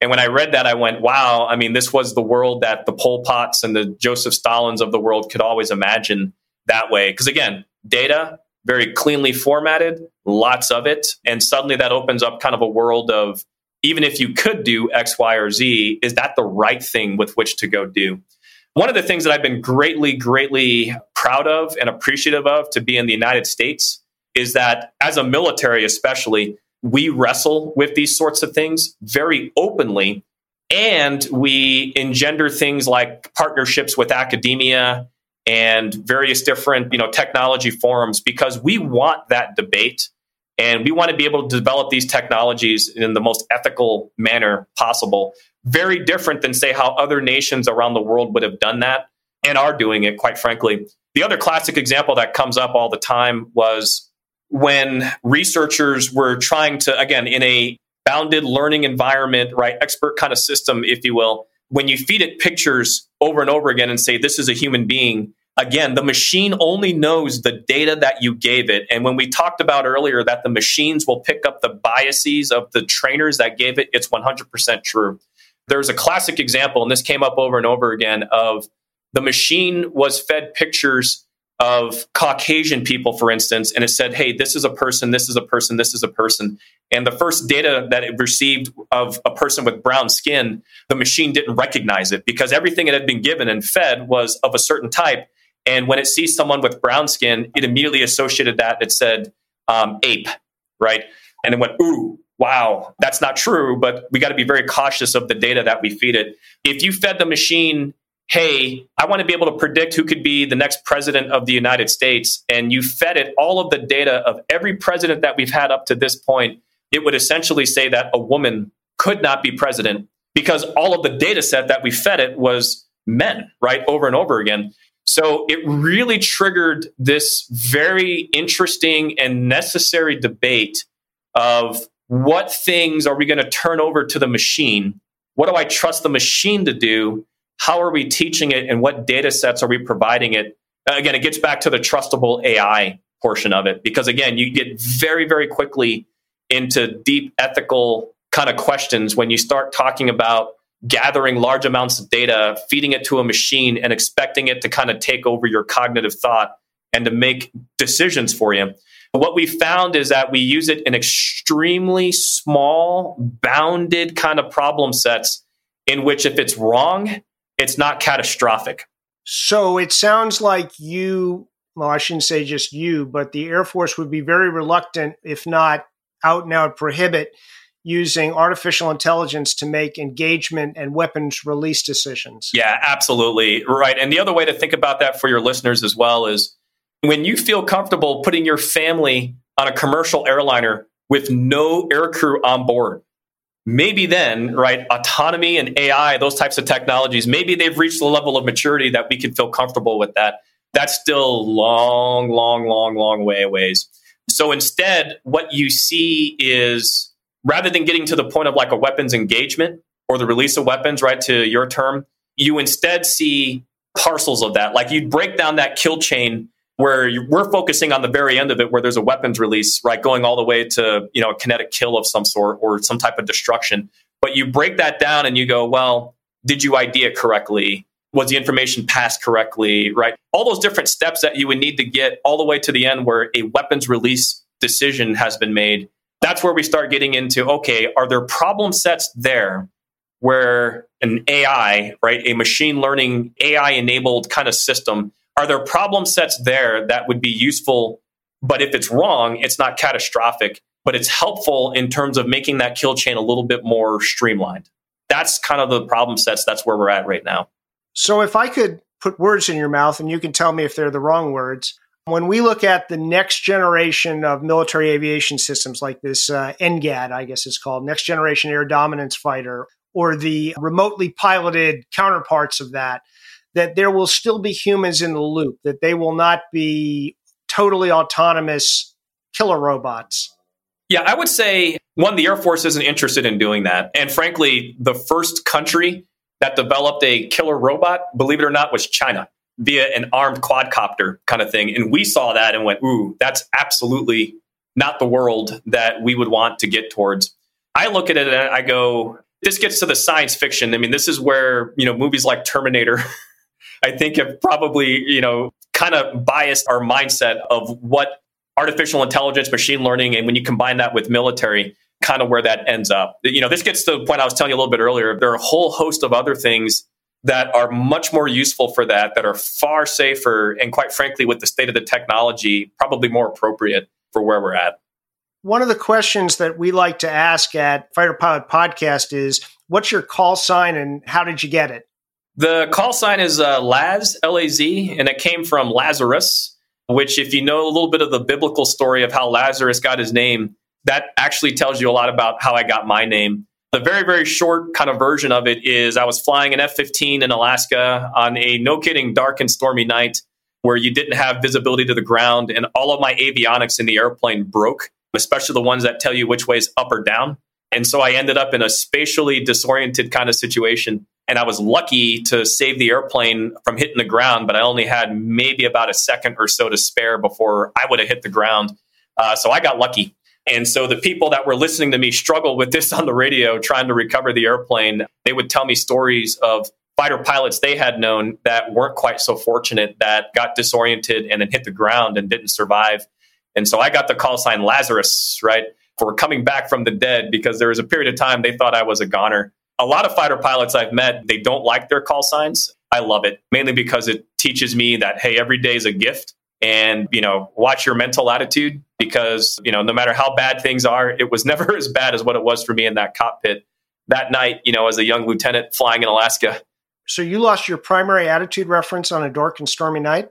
And when I read that, I went, wow, I mean, this was the world that the Pol Pots and the Joseph Stalins of the world could always imagine that way. Because again, data, very cleanly formatted, lots of it. And suddenly that opens up kind of a world of even if you could do X, Y, or Z, is that the right thing with which to go do? One of the things that I've been greatly, greatly proud of and appreciative of to be in the United States is that as a military, especially, we wrestle with these sorts of things very openly. And we engender things like partnerships with academia and various different you know technology forums because we want that debate and we want to be able to develop these technologies in the most ethical manner possible. Very different than say how other nations around the world would have done that and are doing it quite frankly. The other classic example that comes up all the time was when researchers were trying to again in a bounded learning environment right expert kind of system if you will when you feed it pictures over and over again and say, this is a human being, again, the machine only knows the data that you gave it. And when we talked about earlier that the machines will pick up the biases of the trainers that gave it, it's 100% true. There's a classic example, and this came up over and over again, of the machine was fed pictures of Caucasian people, for instance, and it said, hey, this is a person, this is a person, this is a person. And the first data that it received of a person with brown skin, the machine didn't recognize it because everything it had been given and fed was of a certain type. And when it sees someone with brown skin, it immediately associated that. It said um, ape, right? And it went, ooh, wow, that's not true, but we got to be very cautious of the data that we feed it. If you fed the machine hey, I want to be able to predict who could be the next president of the United States, and you fed it all of the data of every president that we've had up to this point, it would essentially say that a woman could not be president because all of the data set that we fed it was men, right? Over and over again. So it really triggered this very interesting and necessary debate of what things are we going to turn over to the machine? What do I trust the machine to do? How are we teaching it and what data sets are we providing it? Uh, again it gets back to the trustable ai portion of it because again you get very very quickly into deep ethical kind of questions when you start talking about gathering large amounts of data feeding it to a machine and expecting it to kind of take over your cognitive thought and to make decisions for you. What we found is that we use it in extremely small bounded kind of problem sets in which if it's wrong it's not catastrophic. So it sounds like you, well, I shouldn't say just you, but the Air Force would be very reluctant, if not out and out prohibit, using artificial intelligence to make engagement and weapons release decisions. Yeah, absolutely. Right. And the other way to think about that for your listeners as well is when you feel comfortable putting your family on a commercial airliner with no aircrew on board, maybe then, right, autonomy and AI, those types of technologies, maybe they've reached the level of maturity that we can feel comfortable with that. That's still long, long, long, long way away. So instead, what you see is rather than getting to the point of like a weapons engagement or the release of weapons, right, to your term, you instead see parcels of that. Like you'd break down that kill chain where we're focusing on the very end of it where there's a weapons release right going all the way to you know a kinetic kill of some sort or some type of destruction. But you break that down and you go well did you idea correctly? Was the information passed correctly? Right? All those different steps that you would need to get all the way to the end where a weapons release decision has been made that's where we start getting into okay are there problem sets there where an ai right a machine learning ai enabled kind of system are there problem sets there that would be useful? But if it's wrong, it's not catastrophic, but it's helpful in terms of making that kill chain a little bit more streamlined. That's kind of the problem sets. That's where we're at right now. So if I could put words in your mouth and you can tell me if they're the wrong words, when we look at the next generation of military aviation systems like this uh, NGAD, I guess it's called, Next Generation Air Dominance Fighter, or the remotely piloted counterparts of that, that there will still be humans in the loop, that they will not be totally autonomous killer robots. Yeah, I would say one, the Air Force isn't interested in doing that. And frankly, the first country that developed a killer robot, believe it or not, was China. via an armed quadcopter kind of thing. And we saw that and went, ooh, that's absolutely not the world that we would want to get towards. I look at it and I go, this gets to the science fiction. I mean, this is where, you know, movies like Terminator, I think have probably, you know, kind of biased our mindset of what artificial intelligence, machine learning, and when you combine that with military, kind of where that ends up. You know, this gets to the point I was telling you a little bit earlier. There are a whole host of other things that are much more useful for that, that are far safer, and quite frankly, with the state of the technology, probably more appropriate for where we're at. One of the questions that we like to ask at Fighter Pilot Podcast is what's your call sign and how did you get it? The call sign is uh, Laz, L A Z, and it came from Lazarus, which, if you know a little bit of the biblical story of how Lazarus got his name, that actually tells you a lot about how I got my name. The very, very short kind of version of it is I was flying an F 15 in Alaska on a no kidding dark and stormy night where you didn't have visibility to the ground, and all of my avionics in the airplane broke, especially the ones that tell you which way is up or down. And so I ended up in a spatially disoriented kind of situation. And I was lucky to save the airplane from hitting the ground, but I only had maybe about a second or so to spare before I would have hit the ground. Uh, so I got lucky. And so the people that were listening to me struggle with this on the radio, trying to recover the airplane, they would tell me stories of fighter pilots they had known that weren't quite so fortunate that got disoriented and then hit the ground and didn't survive. And so I got the call sign Lazarus, right, for coming back from the dead because there was a period of time they thought I was a goner. A lot of fighter pilots I've met, they don't like their call signs. I love it mainly because it teaches me that, hey, every day is a gift. And you know watch your mental attitude because you know no matter how bad things are it was never as bad as what it was for me in that cockpit. That night you know as a young lieutenant flying in alaska. So you lost your primary attitude reference on a dark and stormy night?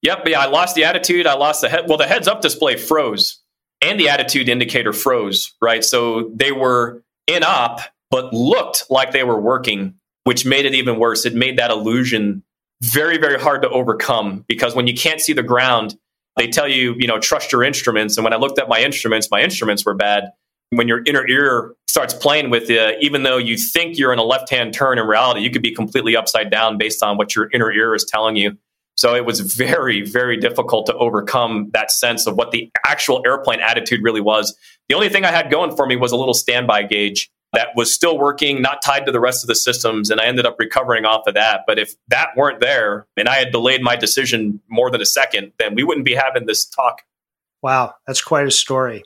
Yep yeah i lost the attitude. I lost the head well the heads up display froze and the attitude indicator froze right? So they were in op but looked like they were working which made it even worse it made that illusion very, very hard to overcome because when you can't see the ground, they tell you, you know, trust your instruments. And when I looked at my instruments, my instruments were bad. When your inner ear starts playing with you, even though you think you're in a left hand turn, in reality, you could be completely upside down based on what your inner ear is telling you. So it was very, very difficult to overcome that sense of what the actual airplane attitude really was. The only thing I had going for me was a little standby gauge that was still working, not tied to the rest of the systems. And I ended up recovering off of that. But if that weren't there and I had delayed my decision more than a second, then we wouldn't be having this talk. Wow, that's quite a story.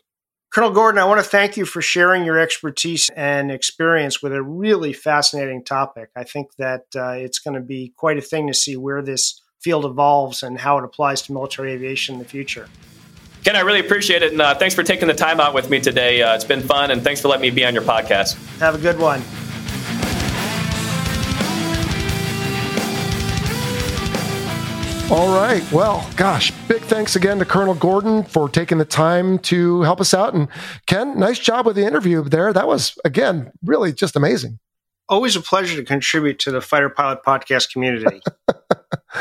Colonel Gordon, I want to thank you for sharing your expertise and experience with a really fascinating topic. I think that uh, it's going to be quite a thing to see where this field evolves and how it applies to military aviation in the future. Ken, I really appreciate it. And uh, thanks for taking the time out with me today. Uh, it's been fun. And thanks for letting me be on your podcast. Have a good one. All right. Well, gosh, big thanks again to Colonel Gordon for taking the time to help us out. And Ken, nice job with the interview there. That was, again, really just amazing. Always a pleasure to contribute to the Fighter Pilot podcast community.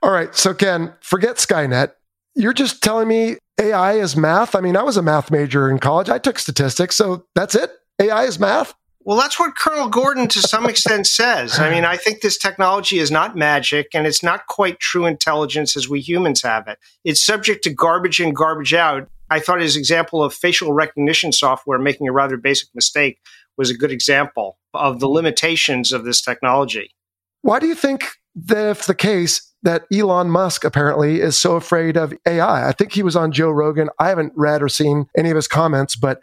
All right. So, Ken, forget Skynet. You're just telling me AI is math. I mean, I was a math major in college. I took statistics. So that's it. AI is math. Well, that's what Colonel Gordon to some extent says. I mean, I think this technology is not magic and it's not quite true intelligence as we humans have it. It's subject to garbage in, garbage out. I thought his example of facial recognition software making a rather basic mistake was a good example of the limitations of this technology. Why do you think that if the case that Elon Musk apparently is so afraid of AI. I think he was on Joe Rogan. I haven't read or seen any of his comments, but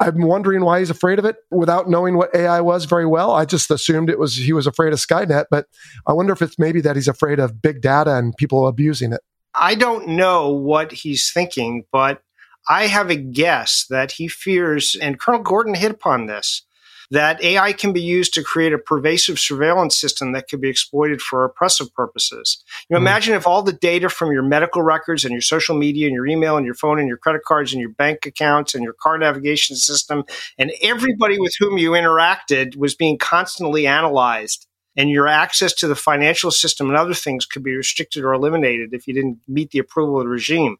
I'm wondering why he's afraid of it without knowing what AI was very well. I just assumed it was he was afraid of Skynet, but I wonder if it's maybe that he's afraid of big data and people abusing it. I don't know what he's thinking, but I have a guess that he fears, and Colonel Gordon hit upon this, that AI can be used to create a pervasive surveillance system that could be exploited for oppressive purposes. You know, mm imagine if all the data from your medical records and your social media and your email and your phone and your credit cards and your bank accounts and your car navigation system and everybody with whom you interacted was being constantly analyzed and your access to the financial system and other things could be restricted or eliminated if you didn't meet the approval of the regime.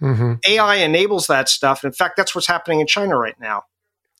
Mm-hmm. AI enables that stuff. In fact, that's what's happening in China right now.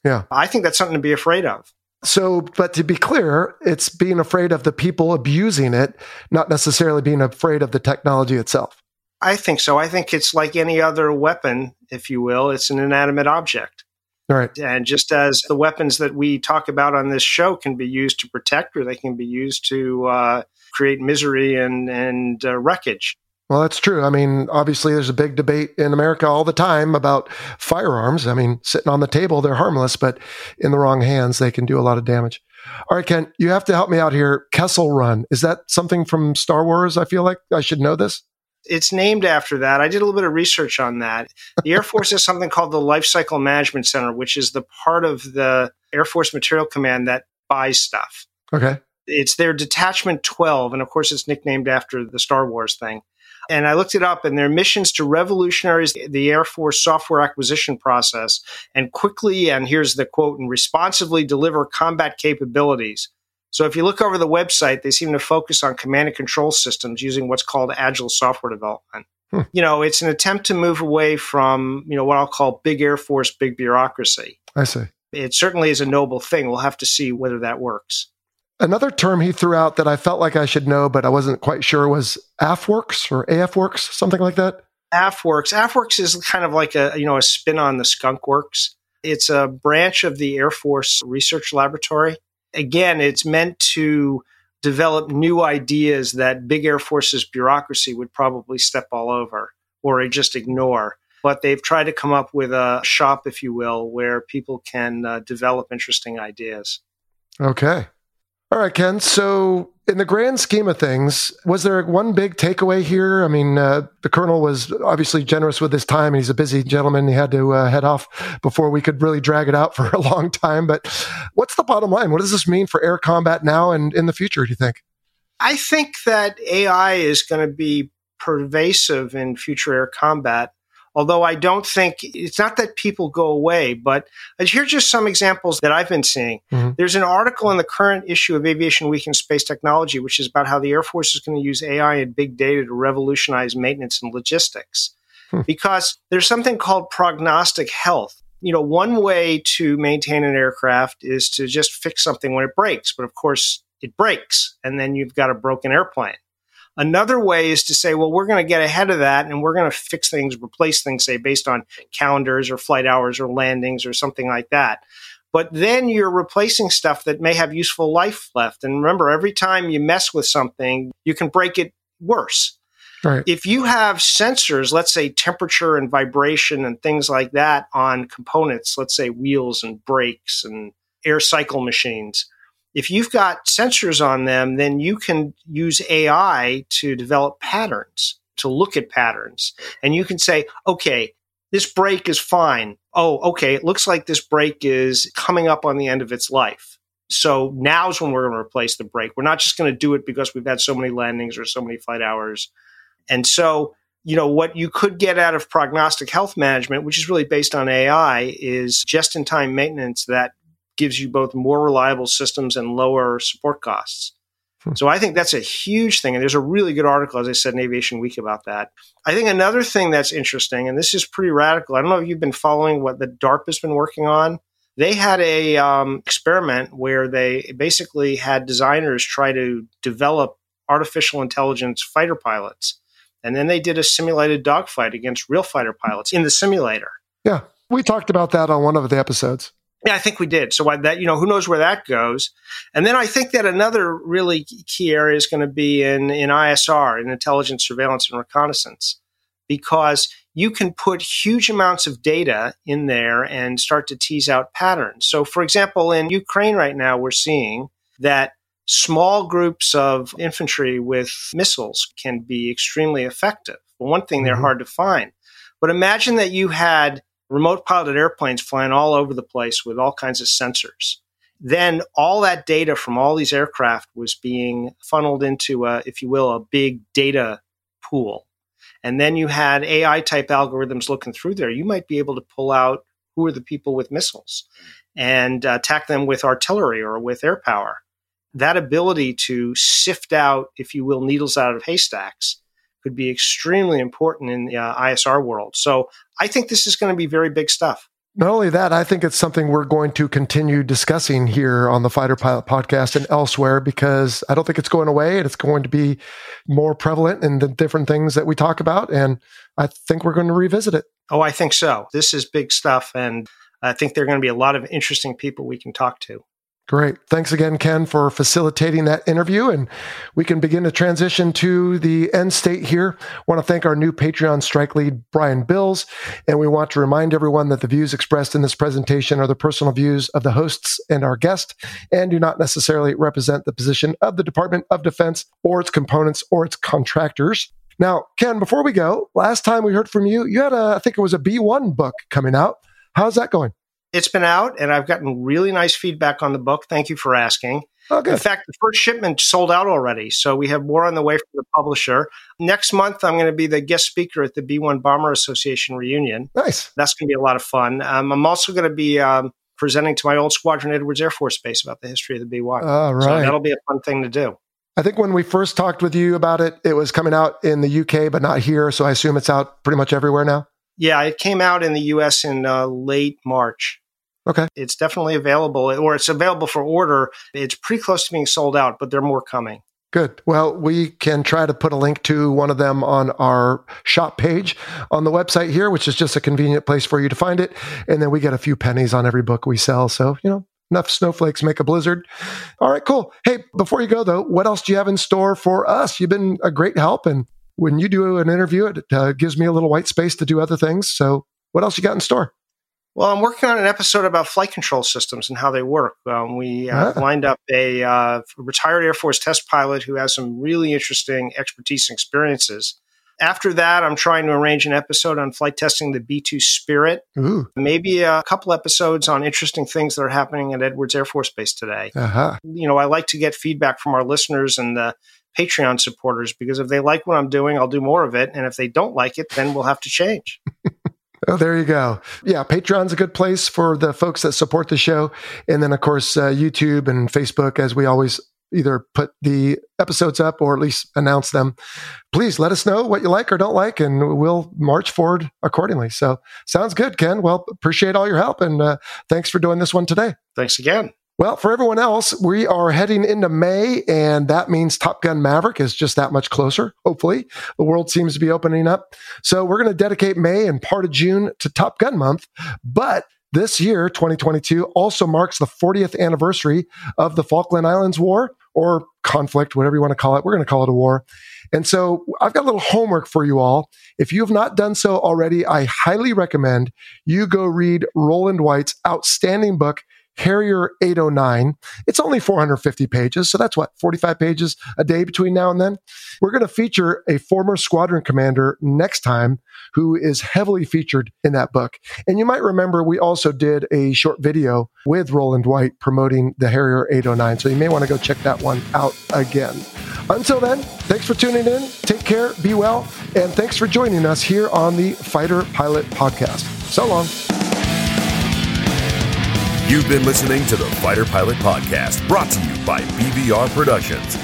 Yeah. I think that's something to be afraid of. So, but to be clear, it's being afraid of the people abusing it, not necessarily being afraid of the technology itself. I think so. I think it's like any other weapon, if you will, it's an inanimate object. Right. And just as the weapons that we talk about on this show can be used to protect or they can be used to uh, create misery and, and uh, wreckage. Well, that's true. I mean, obviously, there's a big debate in America all the time about firearms. I mean, sitting on the table, they're harmless, but in the wrong hands, they can do a lot of damage. All right, Ken, you have to help me out here. Kessel Run. Is that something from Star Wars? I feel like I should know this. It's named after that. I did a little bit of research on that. The Air Force has something called the Life Cycle Management Center, which is the part of the Air Force Material Command that buys stuff. Okay. It's their Detachment 12, and of course, it's nicknamed after the Star Wars thing. And I looked it up, and their missions to revolutionize the Air Force software acquisition process and quickly, and here's the quote, and responsively deliver combat capabilities. So if you look over the website, they seem to focus on command and control systems using what's called agile software development. Hmm. You know, it's an attempt to move away from, you know, what I'll call big Air Force, big bureaucracy. I see. It certainly is a noble thing. We'll have to see whether that works. Another term he threw out that I felt like I should know, but I wasn't quite sure was AFWERX or AFWERX, something like that. AFWERX. AFWERX is kind of like a you know a spin on the Skunk Works. It's a branch of the Air Force Research Laboratory. Again, it's meant to develop new ideas that big Air Force's bureaucracy would probably step all over or just ignore. But they've tried to come up with a shop, if you will, where people can uh, develop interesting ideas. Okay. All right, Ken. So, in the grand scheme of things, was there one big takeaway here? I mean, uh, the colonel was obviously generous with his time. And he's a busy gentleman. He had to uh, head off before we could really drag it out for a long time. But what's the bottom line? What does this mean for air combat now and in the future, do you think? I think that AI is going to be pervasive in future air combat Although I don't think it's not that people go away, but here's just some examples that I've been seeing. Mm-hmm. There's an article in the current issue of Aviation Week and Space Technology, which is about how the Air Force is going to use AI and big data to revolutionize maintenance and logistics. Hmm. Because there's something called prognostic health. You know, one way to maintain an aircraft is to just fix something when it breaks, but of course it breaks and then you've got a broken airplane. Another way is to say, well, we're going to get ahead of that and we're going to fix things, replace things, say, based on calendars or flight hours or landings or something like that. But then you're replacing stuff that may have useful life left. And remember, every time you mess with something, you can break it worse. Right. If you have sensors, let's say temperature and vibration and things like that on components, let's say wheels and brakes and air cycle machines, if you've got sensors on them, then you can use AI to develop patterns, to look at patterns. And you can say, okay, this brake is fine. Oh, okay, it looks like this brake is coming up on the end of its life. So now's when we're going to replace the brake. We're not just going to do it because we've had so many landings or so many flight hours. And so, you know, what you could get out of prognostic health management, which is really based on AI, is just in time maintenance that gives you both more reliable systems and lower support costs. Hmm. So I think that's a huge thing. And there's a really good article, as I said, in Aviation Week about that. I think another thing that's interesting, and this is pretty radical. I don't know if you've been following what the DARPA has been working on. They had a um, experiment where they basically had designers try to develop artificial intelligence fighter pilots, and then they did a simulated dogfight against real fighter pilots in the simulator. Yeah, we talked about that on one of the episodes. Yeah, I think we did. So that you know, who knows where that goes? And then I think that another really key area is going to be in in ISR, in intelligence, surveillance, and reconnaissance, because you can put huge amounts of data in there and start to tease out patterns. So, for example, in Ukraine right now, we're seeing that small groups of infantry with missiles can be extremely effective. Well, one thing, they're mm-hmm. hard to find. But imagine that you had remote piloted airplanes flying all over the place with all kinds of sensors. Then all that data from all these aircraft was being funneled into, a, if you will, a big data pool. And then you had AI type algorithms looking through there. You might be able to pull out who are the people with missiles and uh, attack them with artillery or with air power. That ability to sift out, if you will, needles out of haystacks could be extremely important in the uh, ISR world. So I think this is going to be very big stuff. Not only that, I think it's something we're going to continue discussing here on the Fighter Pilot podcast and elsewhere because I don't think it's going away and it's going to be more prevalent in the different things that we talk about. And I think we're going to revisit it. Oh, I think so. This is big stuff. And I think there are going to be a lot of interesting people we can talk to. Great. Thanks again, Ken, for facilitating that interview. And we can begin to transition to the end state here. I want to thank our new Patreon strike lead, Brian Bills. And we want to remind everyone that the views expressed in this presentation are the personal views of the hosts and our guest and do not necessarily represent the position of the Department of Defense or its components or its contractors. Now, Ken, before we go, last time we heard from you, you had a, I think it was a B1 book coming out. How's that going? It's been out, and I've gotten really nice feedback on the book. Thank you for asking. Oh. In fact, the first shipment sold out already, so we have more on the way from the publisher. Next month, I'm going to be the guest speaker at the B1 Bomber Association reunion. Nice. That's going to be a lot of fun. Um, I'm also going to be um, presenting to my old squadron, Edwards Air Force Base, about the history of the B1. All right. So that'll be a fun thing to do. I think when we first talked with you about it, it was coming out in the UK, but not here. So I assume it's out pretty much everywhere now. Yeah, it came out in the US in uh, late March. Okay. It's definitely available, or it's available for order. It's pretty close to being sold out, but there are more coming. Good. Well, we can try to put a link to one of them on our shop page on the website here, which is just a convenient place for you to find it. And then we get a few pennies on every book we sell. So, you know, enough snowflakes make a blizzard. All right, cool. Hey, before you go though, what else do you have in store for us? You've been a great help. And when you do an interview, it uh, gives me a little white space to do other things. So, what else you got in store? Well, I'm working on an episode about flight control systems and how they work. Um, we uh, Ah. lined up a uh, retired Air Force test pilot who has some really interesting expertise and experiences. After that, I'm trying to arrange an episode on flight testing the B 2 Spirit, Ooh, maybe a couple episodes on interesting things that are happening at Edwards Air Force Base today. aha. You know, I like to get feedback from our listeners and the Patreon supporters because if they like what I'm doing, I'll do more of it. And if they don't like it, then we'll have to change. Oh, there you go. Yeah, Patreon's a good place for the folks that support the show. And then, of course, uh, YouTube and Facebook, as we always either put the episodes up or at least announce them. Please let us know what you like or don't like, and we'll march forward accordingly. So, sounds good, Ken. Well, appreciate all your help. And uh, thanks for doing this one today. Thanks again. Well, for everyone else, we are heading into May, and that means Top Gun Maverick is just that much closer. Hopefully, the world seems to be opening up. So, we're going to dedicate May and part of June to Top Gun Month. But this year, 2022, also marks the 40th anniversary of the Falkland Islands War or conflict, whatever you want to call it. We're going to call it a war. And so, I've got a little homework for you all. If you have not done so already, I highly recommend you go read Rowland White's outstanding book. Harrier 809. It's only 450 pages, so that's what, 45 pages a day between now and then? We're going to feature a former squadron commander next time who is heavily featured in that book. And you might remember we also did a short video with Rowland White promoting the Harrier 809, so you may want to go check that one out again. Until then, thanks for tuning in. Take care, be well, and thanks for joining us here on the Fighter Pilot Podcast. So long. You've been listening to the Fighter Pilot Podcast, brought to you by BVR Productions.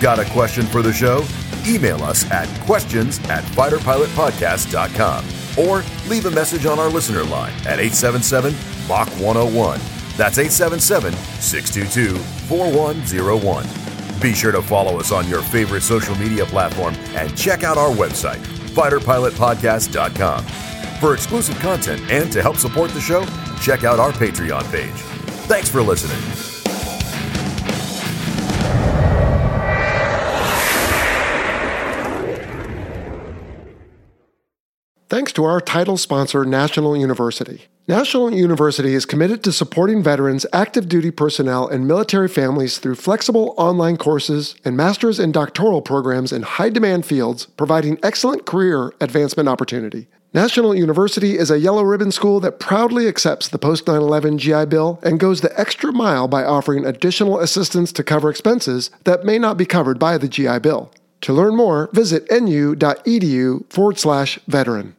Got a question for the show? Email us at questions at fighterpilotpodcast.com or leave a message on our listener line at 877 Mach 101. That's 877 622 4101. Be sure to follow us on your favorite social media platform and check out our website, fighterpilotpodcast.com. For exclusive content and to help support the show, check out our Patreon page. Thanks for listening. Thanks to our title sponsor, National University. National University is committed to supporting veterans, active duty personnel, and military families through flexible online courses and master's and doctoral programs in high demand fields, providing excellent career advancement opportunity. National University is a yellow ribbon school that proudly accepts the post 9 11 GI Bill and goes the extra mile by offering additional assistance to cover expenses that may not be covered by the GI Bill. To learn more, visit nu.edu forward slash veteran.